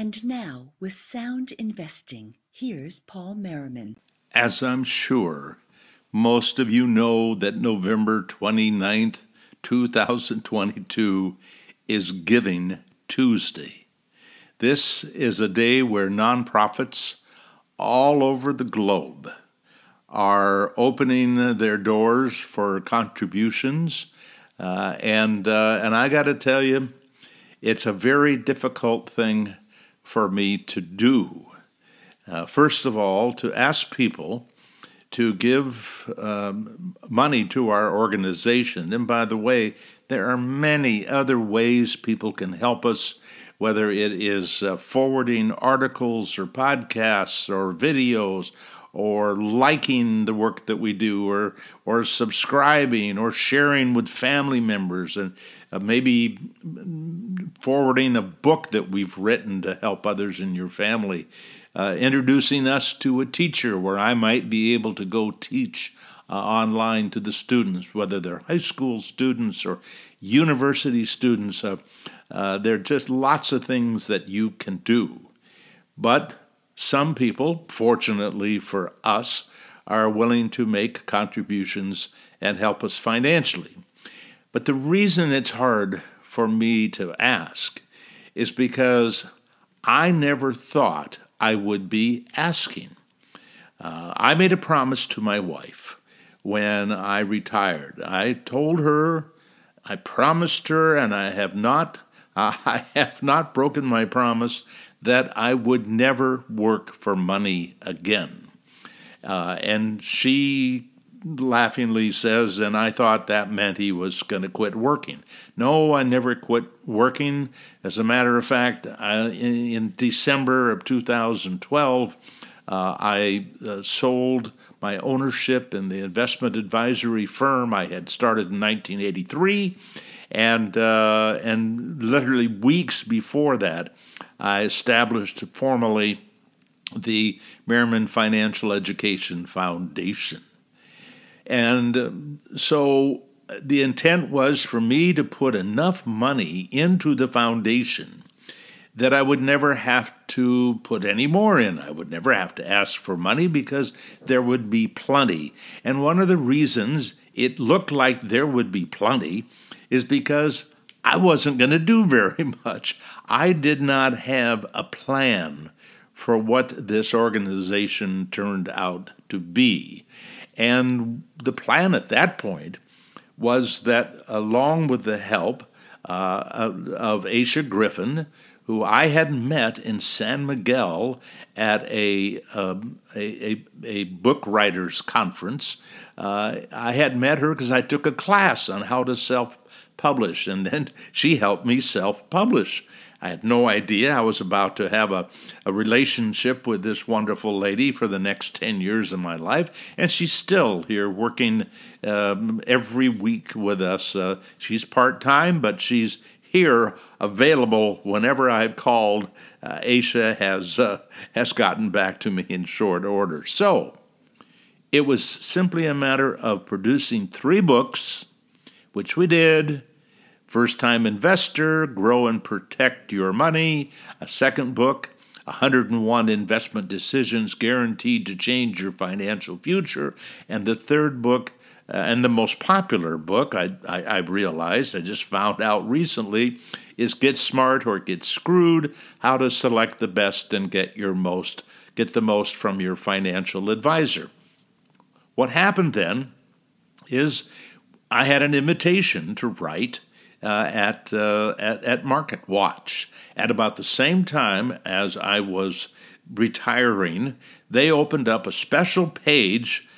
And now, with sound investing, here's Paul Merriman. As I'm sure most of you know that November 29th, 2022 is Giving Tuesday. This is a day where nonprofits all over the globe are opening their doors for contributions. Uh, and, uh, and I got to tell you, it's a very difficult thing for me to do. Uh, first of all, to ask people to give um, money to our organization. And by the way, there are many other ways people can help us, whether it is uh, forwarding articles or podcasts or videos or liking the work that we do or or subscribing or sharing with family members and uh, maybe forwarding a book that we've written to help others in your family, uh, introducing us to a teacher where I might be able to go teach uh, online to the students, whether they're high school students or university students. Uh, uh there are just lots of things that you can do. But some people, fortunately for us, are willing to make contributions and help us financially. But the reason it's hard for me to ask is because I never thought I would be asking. Uh, I made a promise to my wife when I retired. I told her, I promised her, and I have not, I have not broken my promise that I would never work for money again. Uh, and she laughingly says, and I thought that meant he was going to quit working. No, I never quit working. As a matter of fact, I, in, in, December of 2012, uh, I uh, sold my ownership in the investment advisory firm I had started in 1983. And, uh, and literally weeks before that, I established formally the Merriman Financial Education Foundation. And um, so the intent was for me to put enough money into the foundation that I would never have to put any more in. I would never have to ask for money because there would be plenty. And one of the reasons it looked like there would be plenty is because I wasn't going to do very much. I did not have a plan for what this organization turned out to be. And the plan at that point was that, along with the help uh, of Aisha Griffin, who I had met in San Miguel at a, um, a, a, a, book writers conference. Uh, I had met her because I took a class on how to self publish, and then she helped me self publish. I had no idea I was about to have a, a relationship with this wonderful lady for the next 10 years of my life, and she's still here working um, every week with us. Uh, she's part time, but she's here available whenever I've called. Uh, Aisha has, uh, has gotten back to me in short order. So it was simply a matter of producing three books, which we did First Time Investor Grow and Protect Your Money, a second book, 101 Investment Decisions Guaranteed to Change Your Financial Future, and the third book, uh, and the most popular book, I, I, I realized, I just found out recently, is Get Smart or Get Screwed How to Select the Best and Get Your Most, Get the Most from Your Financial Advisor. What happened then is I had an invitation to write uh, at, uh, at, at Market Watch. At about the same time as I was retiring, they opened up a special page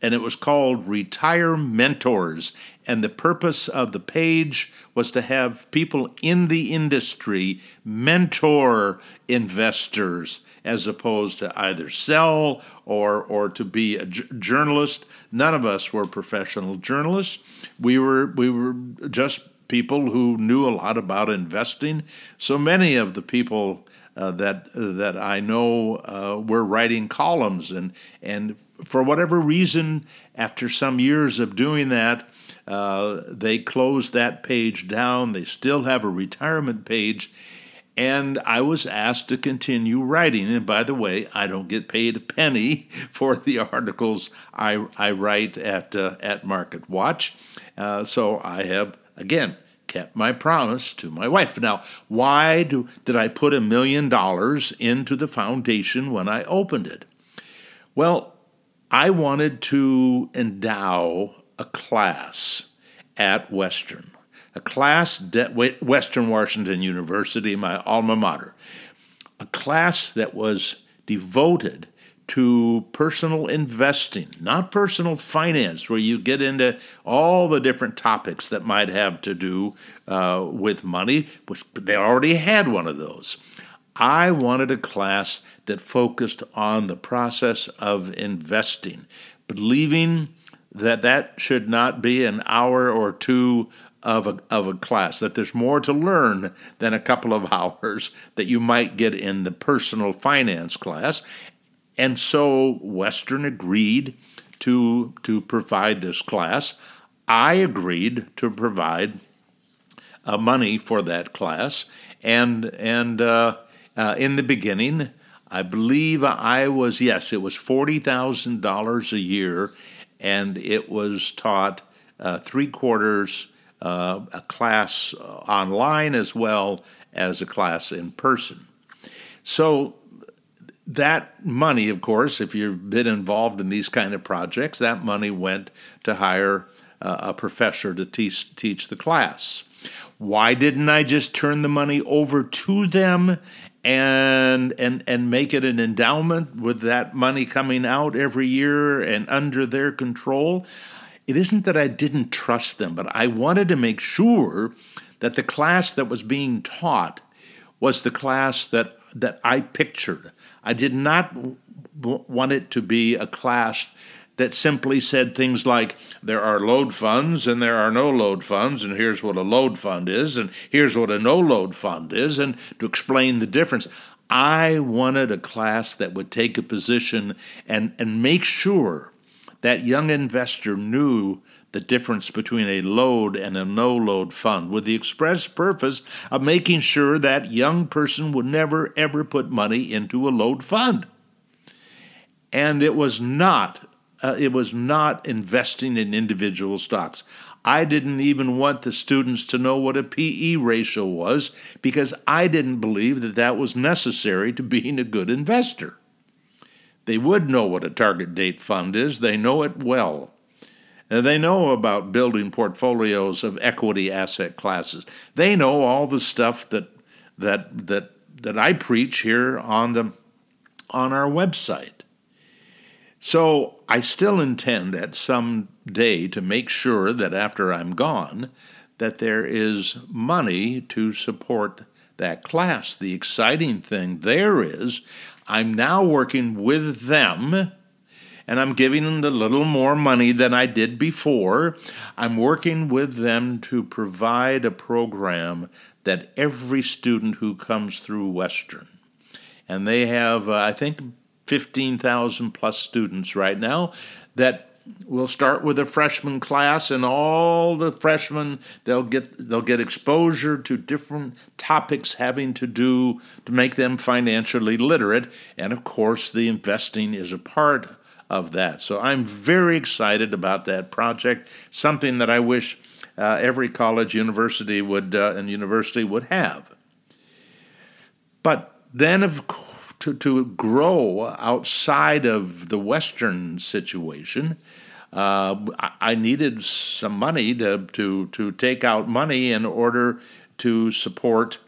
and it was called Retire Mentors. And the purpose of the page was to have people in the industry mentor investors as opposed to either sell or, or to be a j- journalist. None of us were professional journalists. We were, we were just people who knew a lot about investing. So many of the people uh, that that I know uh, were writing columns, and and for whatever reason, after some years of doing that, uh, they closed that page down. They still have a retirement page. and I was asked to continue writing. And by the way, I don't get paid a penny for the articles I, I write at uh, at Market Watch. Uh, so I have again kept my promise to my wife. Now, why do, did I put a million dollars into the foundation when I opened it? Well, I wanted to endow a class at Western a class at Western Washington University, my alma mater, a class that was devoted to personal investing, not personal finance, where you get into all the different topics that might have to do uh, with money, which they already had one of those. I wanted a class that focused on the process of investing, believing that that should not be an hour or two of a, of a class, that there's more to learn than a couple of hours that you might get in the personal finance class. And so Western agreed to, to provide this class. I agreed to provide uh, money for that class. And, and uh, uh, in the beginning, I believe I was, yes, it was $40,000 a year, and it was taught uh, three quarters uh, a class online as well as a class in person. So that money, of course, if you've been involved in these kind of projects, that money went to hire uh, a professor to teach teach the class. Why didn't I just turn the money over to them and and and make it an endowment with that money coming out every year and under their control? it isn't that I didn't trust them, but I wanted to make sure that the class that was being taught was the class that, that I pictured. I did not w- want it to be a class that simply said things like there are load funds and there are no load funds, and here's what a load fund is, and here's what a no load fund is, and to explain the difference. I wanted a class that would take a position and, and make sure that young investor knew the difference between a load and a no load fund with the express purpose of making sure that young person would never ever put money into a load fund. And it was not uh, it was not investing in individual stocks. I didn't even want the students to know what a PE ratio was because I didn't believe that that was necessary to being a good investor. They would know what a target date fund is, they know it well. They know about building portfolios of equity asset classes. They know all the stuff that that that that I preach here on the on our website. So I still intend at some day to make sure that after I'm gone that there is money to support that class. The exciting thing there is I'm now working with them and I'm giving them a little more money than I did before. I'm working with them to provide a program that every student who comes through Western, and they have, uh, I think, 15,000 plus students right now, that we'll start with a freshman class and all the freshmen they'll get they'll get exposure to different topics having to do to make them financially literate and of course the investing is a part of that. So i'm very excited about that project something that i wish uh, every college university would uh, and university would have. But then of to, to grow outside of the Western situation, uh, I needed some money to, to, to take out money in order to support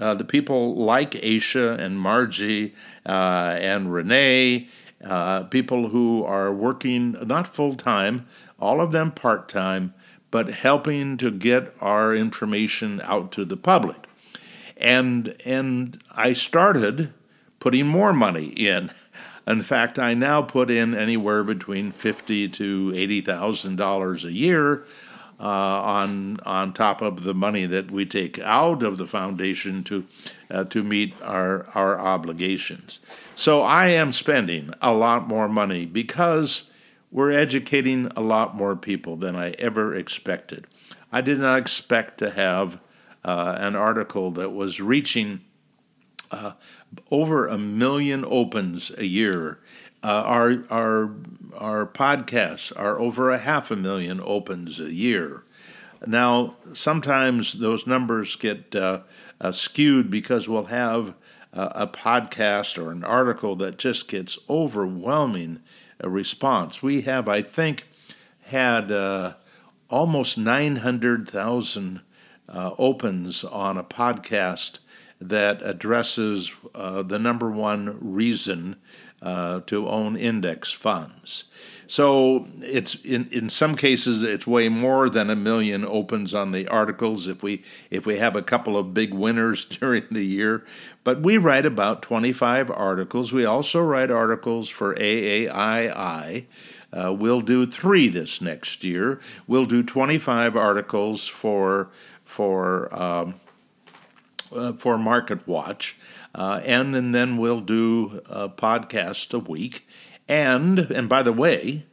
uh, the people like Aisha and Margie uh, and Renee, uh, people who are working not full time, all of them part time, but helping to get our information out to the public. And, and I started putting more money in. In fact, I now put in anywhere between fifty to eighty thousand dollars a year uh, on on top of the money that we take out of the foundation to uh, to meet our our obligations. So I am spending a lot more money because we're educating a lot more people than I ever expected. I did not expect to have uh, an article that was reaching uh, over a million opens a year. Uh, our our our podcasts are over a half a million opens a year. Now, sometimes those numbers get uh, uh, skewed because we'll have a podcast or an article that just gets overwhelming uh, response. We have, I think, had uh, almost 900,000 uh, opens on a podcast that addresses the number one reason uh, to own index funds. So it's in, in some cases it's way more than a million opens on the articles if we if we have a couple of big winners during the year. But we write about 25 articles. We also write articles for AAII. Uh, we'll do three this next year. We'll do 25 articles for for um, for Market Watch, uh, and, and then we'll do a podcast a week. And and by the way,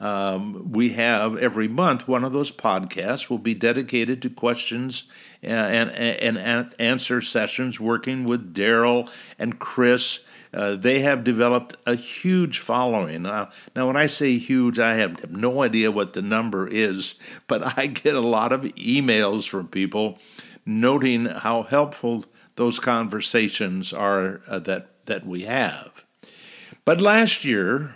um, we have every month one of those podcasts will be dedicated to questions and, and, and answer sessions working with Daryl and Chris. Uh, they have developed a huge following. Uh, now, when I say huge, I have no idea what the number is, but I get a lot of emails from people noting how helpful those conversations are uh, that, that we have. But last year,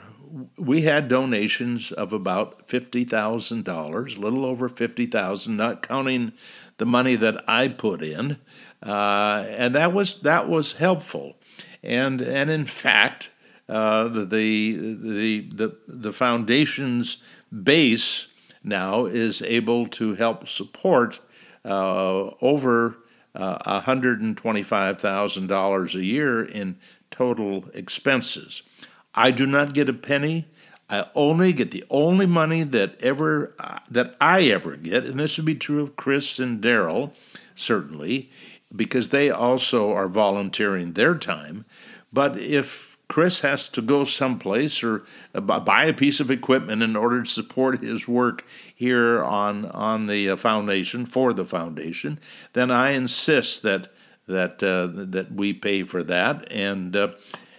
we had donations of about $50,000, a little over 50000 not counting the money that I put in. Uh, and that was that was helpful. And and in fact, uh, the, the the the foundation's base now is able to help support uh, over uh, $125,000 a year in total expenses. I do not get a penny. I only get the only money that ever uh, that I ever get, and this would be true of Chris and Daryl, certainly, because they also are volunteering their time. But if Chris has to go someplace or uh, buy a piece of equipment in order to support his work here on on the uh, foundation for the foundation, then I insist that that uh, that we pay for that and. Uh,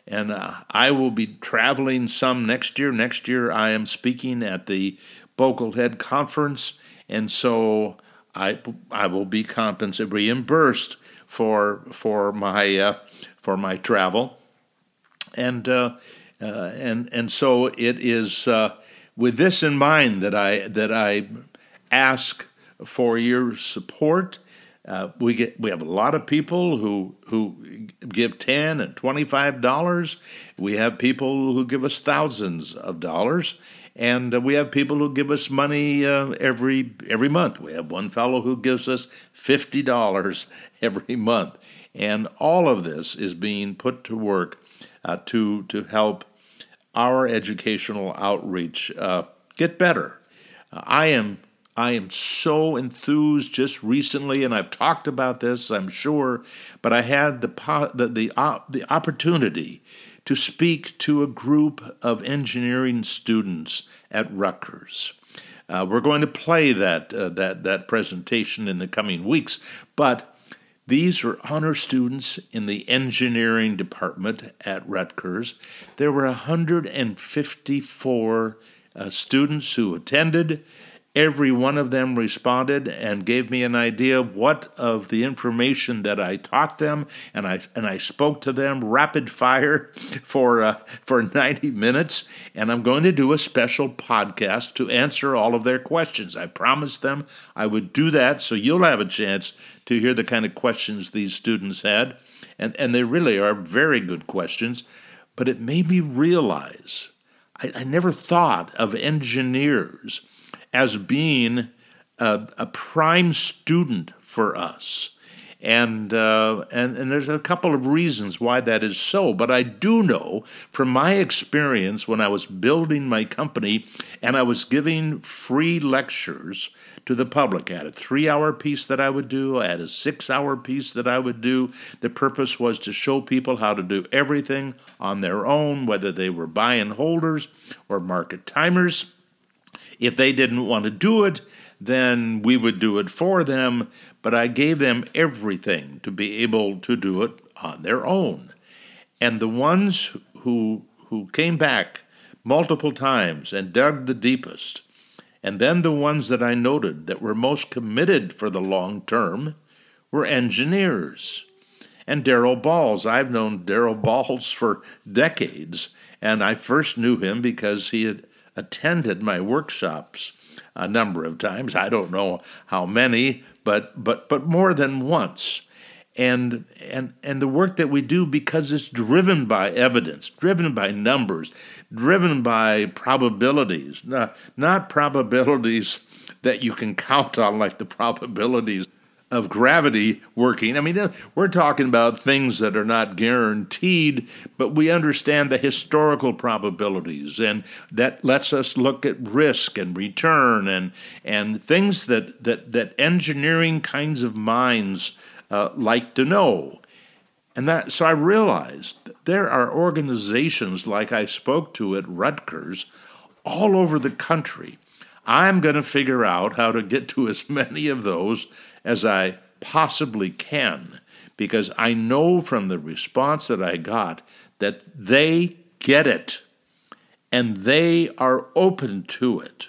and uh, I will be traveling some next year. Next year, I am speaking at the Boglehead Conference, and so I I will be compensated, reimbursed for for my uh, for my travel, and uh, uh and and so it is uh, with this in mind that I that I ask for your support uh, we get we have a lot of people who who give ten and twenty five dollars. We have people who give us thousands of dollars, and uh, we have people who give us money uh, every every month. We have one fellow who gives us fifty dollars every month, and all of this is being put to work uh, to to help our educational outreach uh, get better. I am I am so enthused just recently, and I've talked about this, I'm sure, but I had the, the, the, uh, the opportunity to speak to a group of engineering students at Rutgers. Uh, we're going to play that, uh, that, that presentation in the coming weeks, but these were honor students in the engineering department at Rutgers. There were 154 uh, students who attended. Every one of them responded and gave me an idea of what of the information that I taught them, and I and I spoke to them rapid fire for uh, for 90 minutes. And I'm going to do a special podcast to answer all of their questions. I promised them I would do that, so you'll have a chance to hear the kind of questions these students had, and and they really are very good questions. But it made me realize I, I never thought of engineers as being a, a prime student for us. And, uh, and and there's a couple of reasons why that is so, but I do know from my experience when I was building my company and I was giving free lectures to the public. I had a three-hour piece that I would do. I had a six-hour piece that I would do. The purpose was to show people how to do everything on their own, whether they were buy and holders or market timers. If they didn't want to do it, then we would do it for them. But I gave them everything to be able to do it on their own. And the ones who, who came back multiple times and dug the deepest, and then the ones that I noted that were most committed for the long term were engineers. And Daryl Bahls, I've known Daryl Bahls for decades, and I first knew him because he had attended my workshops a number of times. I don't know how many, but but but more than once. And and and the work that we do because it's driven by evidence, driven by numbers, driven by probabilities, not, not probabilities that you can count on like the probabilities of gravity working. I mean, we're talking about things that are not guaranteed, but we understand the historical probabilities, and that lets us look at risk and return and and things that that that engineering kinds of minds uh, like to know. And that so I realized there are organizations like I spoke to at Rutgers all over the country. I'm going to figure out how to get to as many of those as I possibly can because I know from the response that I got that they get it and they are open to it.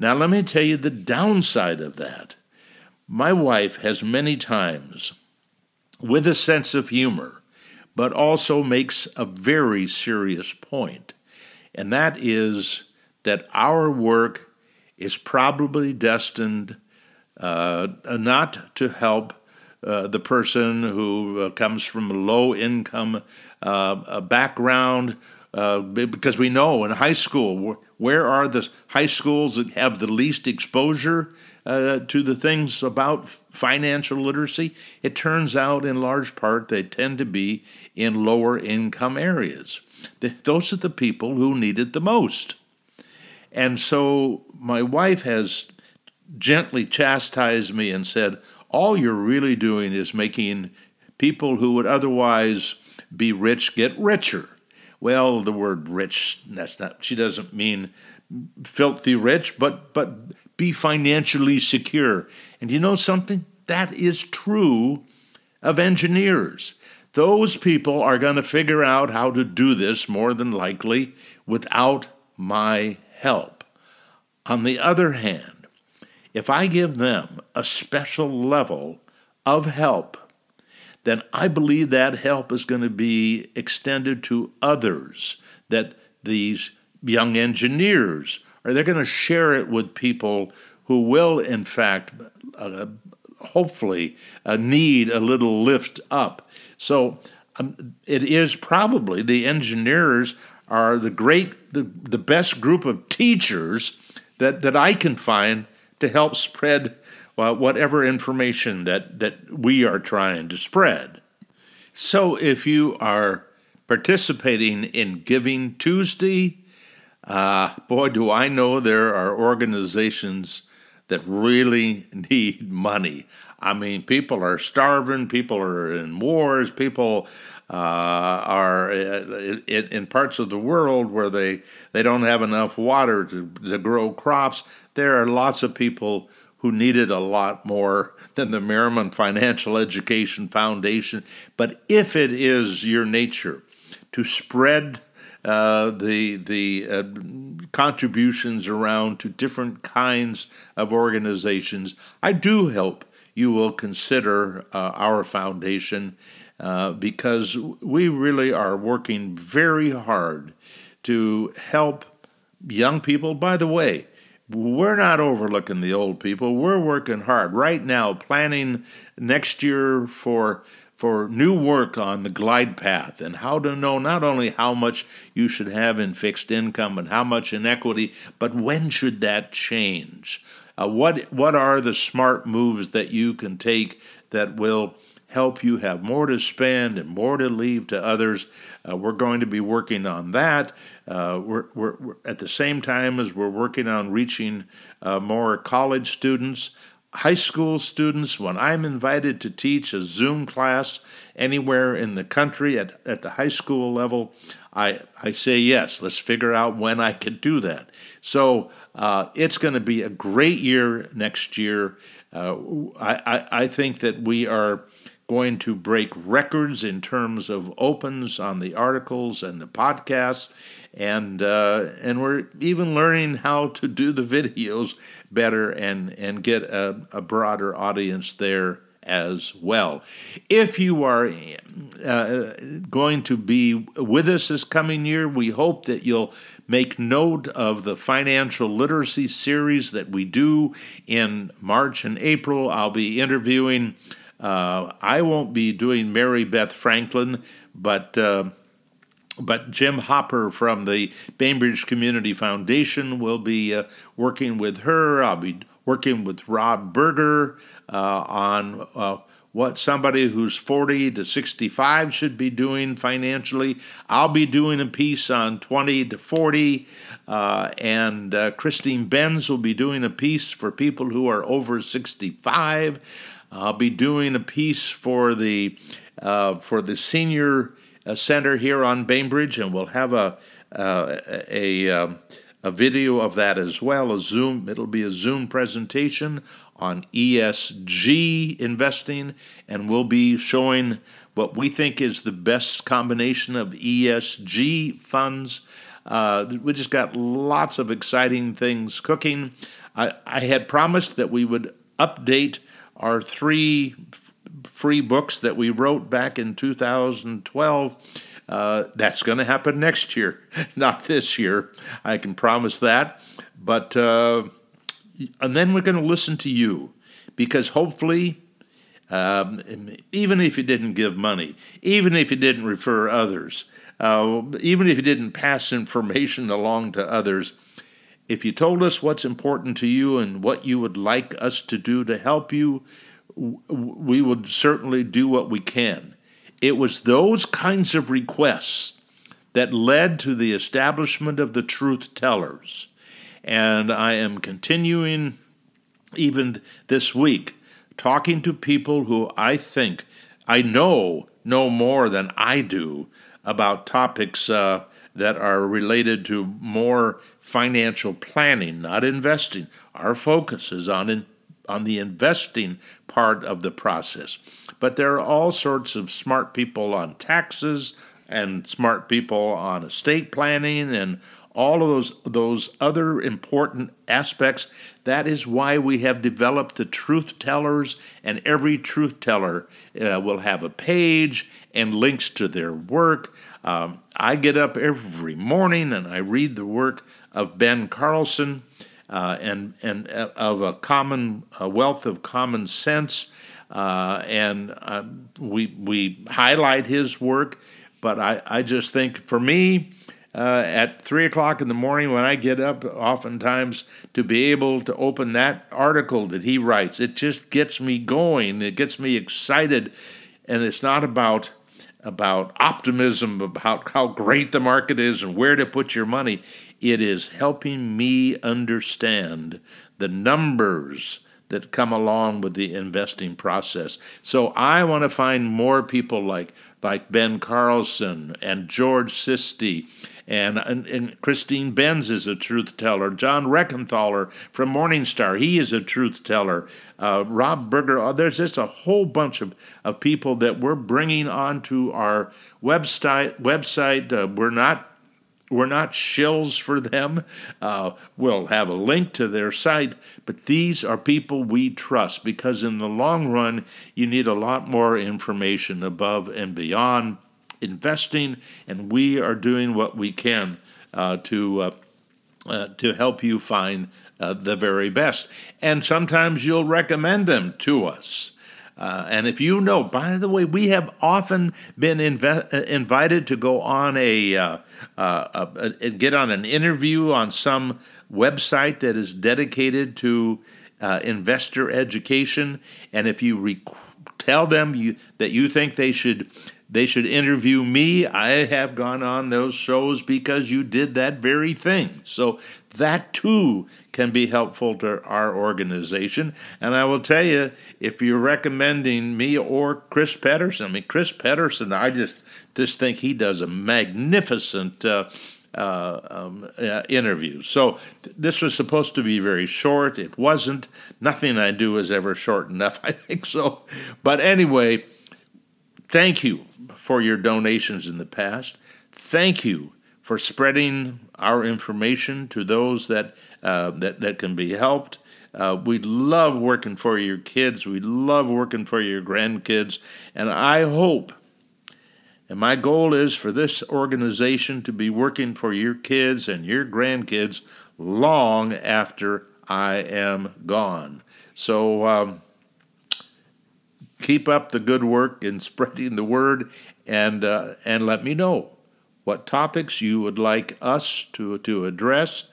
Now, let me tell you the downside of that. My wife has many times, with a sense of humor, but also makes a very serious point, and that is that our work is probably destined uh, not to help uh, the person who uh, comes from a low income uh, background. Uh, because we know in high school, where are the high schools that have the least exposure uh, to the things about financial literacy? It turns out, in large part, they tend to be in lower income areas. Those are the people who need it the most. And so my wife has gently chastised me and said, All you're really doing is making people who would otherwise be rich get richer. Well, the word rich, that's not, she doesn't mean filthy rich, but, but be financially secure. And you know something? That is true of engineers. Those people are going to figure out how to do this more than likely without my help. On the other hand, if I give them a special level of help, then I believe that help is going to be extended to others, that these young engineers are they're going to share it with people who will, in fact, uh, hopefully, uh, need a little lift up. So um, it is probably the engineers are the great, the, the best group of teachers that, that I can find to help spread uh, whatever information that, that we are trying to spread. So if you are participating in Giving Tuesday, uh, boy, do I know there are organizations that really need money. I mean, people are starving, people are in wars, people are in, in, parts of the world where they, they don't have enough water to, to grow crops there are lots of people who needed a lot more than the Merriman Financial Education Foundation. But if it is your nature to spread uh, the the uh, contributions around to different kinds of organizations, I do hope you will consider uh, our foundation uh, because we really are working very hard to help young people. By the way, we're not overlooking the old people. We're working hard right now, planning next year for for new work on the glide path and how to know not only how much you should have in fixed income and how much in equity, but when should that change? Uh, what what are the smart moves that you can take that will help you have more to spend and more to leave to others? Uh, we're going to be working on that. Uh, we're, we're, we're, at the same time as we're working on reaching uh, more college students, high school students. When I'm invited to teach a Zoom class anywhere in the country at, at the high school level, I, I say yes. Let's figure out when I can do that. So uh, it's going to be a great year next year. Uh, I, I, I think that we are going to break records in terms of opens on the articles and the podcasts, and uh, and we're even learning how to do the videos better and and get a, a broader audience there as well. If you are uh, going to be with us this coming year, we hope that you'll make note of the financial literacy series that we do in March and April. I'll be interviewing, uh, I won't be doing Mary Beth Franklin, but uh, but Jim Hopper from the Bainbridge Community Foundation will be uh, working with her. I'll be working with Rob Berger uh, on uh, what somebody who's 40 to 65 should be doing financially. I'll be doing a piece on 20 to 40, uh, and uh, Christine Benz will be doing a piece for people who are over 65. I'll be doing a piece for the uh, for the senior uh, center here on Bainbridge, and we'll have a a, a um, a video of that as well. A Zoom, it'll be a Zoom presentation on ESG investing, and we'll be showing what we think is the best combination of ESG funds. Uh, we just got lots of exciting things cooking. I, I had promised that we would update our three f- free books that we wrote back in 2012. Uh, that's going to happen next year, not this year. I can promise that. But uh, and then we're going to listen to you because hopefully, um, even if you didn't give money, even if you didn't refer others, uh, even if you didn't pass information along to others, if you told us what's important to you and what you would like us to do to help you, we would certainly do what we can. It was those kinds of requests that led to the establishment of the truth tellers. And I am continuing even this week talking to people who I think I know know more than I do about topics uh, that are related to more financial planning, not investing. Our focus is on in, on the investing part of the process. But there are all sorts of smart people on taxes and smart people on estate planning and all of those those other important aspects. That is why we have developed the truth tellers, and every truth teller uh, will have a page and links to their work. Um, I get up every morning and I read the work of Ben Carlson uh, and and uh, of a common a wealth of common sense, uh, and uh, we we highlight his work. But I, I just think for me, uh, at three o'clock in the morning when I get up, oftentimes to be able to open that article that he writes, it just gets me going. It gets me excited, and it's not about about optimism about how great the market is and where to put your money. It is helping me understand the numbers that come along with the investing process. So I want to find more people like like Ben Carlson and George Sisti and, and, and, Christine Benz is a truth teller. John Rekenthaler from Morningstar, he is a truth teller. Uh, Rob Berger, oh, there's just a whole bunch of, of people that we're bringing onto our website. Website, uh, we're not we're not shills for them. Uh, we'll have a link to their site, but these are people we trust because, in the long run, you need a lot more information above and beyond investing, and we are doing what we can uh, to uh, uh, to help you find uh, the very best. And sometimes you'll recommend them to us. Uh, and if you know, by the way, we have often been uh, invited to go on a, uh, uh, a, get on an interview on some website that is dedicated to uh, investor education. And if you tell them you, that you think they should they should interview me. I have gone on those shows because you did that very thing. So that too can be helpful to our organization. And I will tell you, if you're recommending me or Chris Pedersen, I mean, Chris Pedersen, I just just think he does a magnificent. Uh, uh, um, uh, interview. So th- this was supposed to be very short. It wasn't. Nothing I do is ever short enough, I think so. But anyway, Thank you for your donations in the past. Thank you for spreading our information to those that uh, that that can be helped. Uh, we love working for your kids. We love working for your grandkids, and I hope. And my goal is for this organization to be working for your kids and your grandkids long after I am gone. So um, keep up the good work in spreading the word, and uh, and let me know what topics you would like us to to address.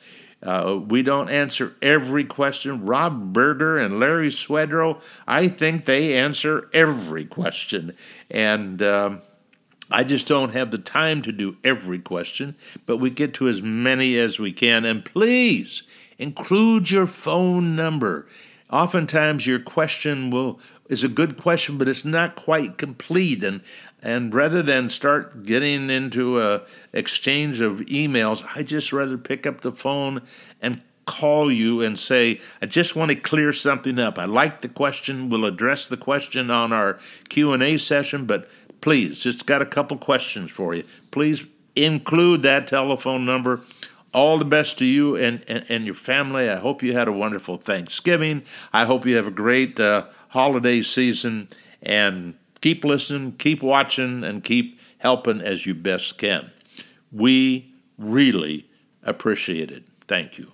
Uh, we don't answer every question. Rob Berger and Larry Swedroe, I think they answer every question, and. Um, I just don't have the time to do every question, but we get to as many as we can. And please include your phone number. Oftentimes, your question will is a good question, but it's not quite complete. And and rather than start getting into a exchange of emails, I just rather pick up the phone and call you and say, I just want to clear something up. I like the question. We'll address the question on our Q&A session, but please, just got a couple questions for you. Please include that telephone number. All the best to you and, and, and your family. I hope you had a wonderful Thanksgiving. I hope you have a great uh, holiday season and keep listening, keep watching, and keep helping as you best can. We really appreciate it. Thank you.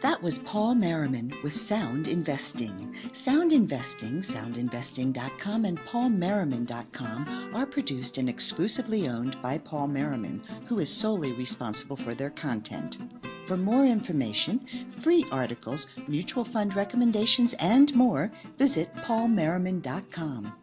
That was Paul Merriman with Sound Investing. Sound Investing, soundinvesting.com, and paulmerriman.com are produced and exclusively owned by Paul Merriman, who is solely responsible for their content. For more information, free articles, mutual fund recommendations, and more, visit paulmerriman.com.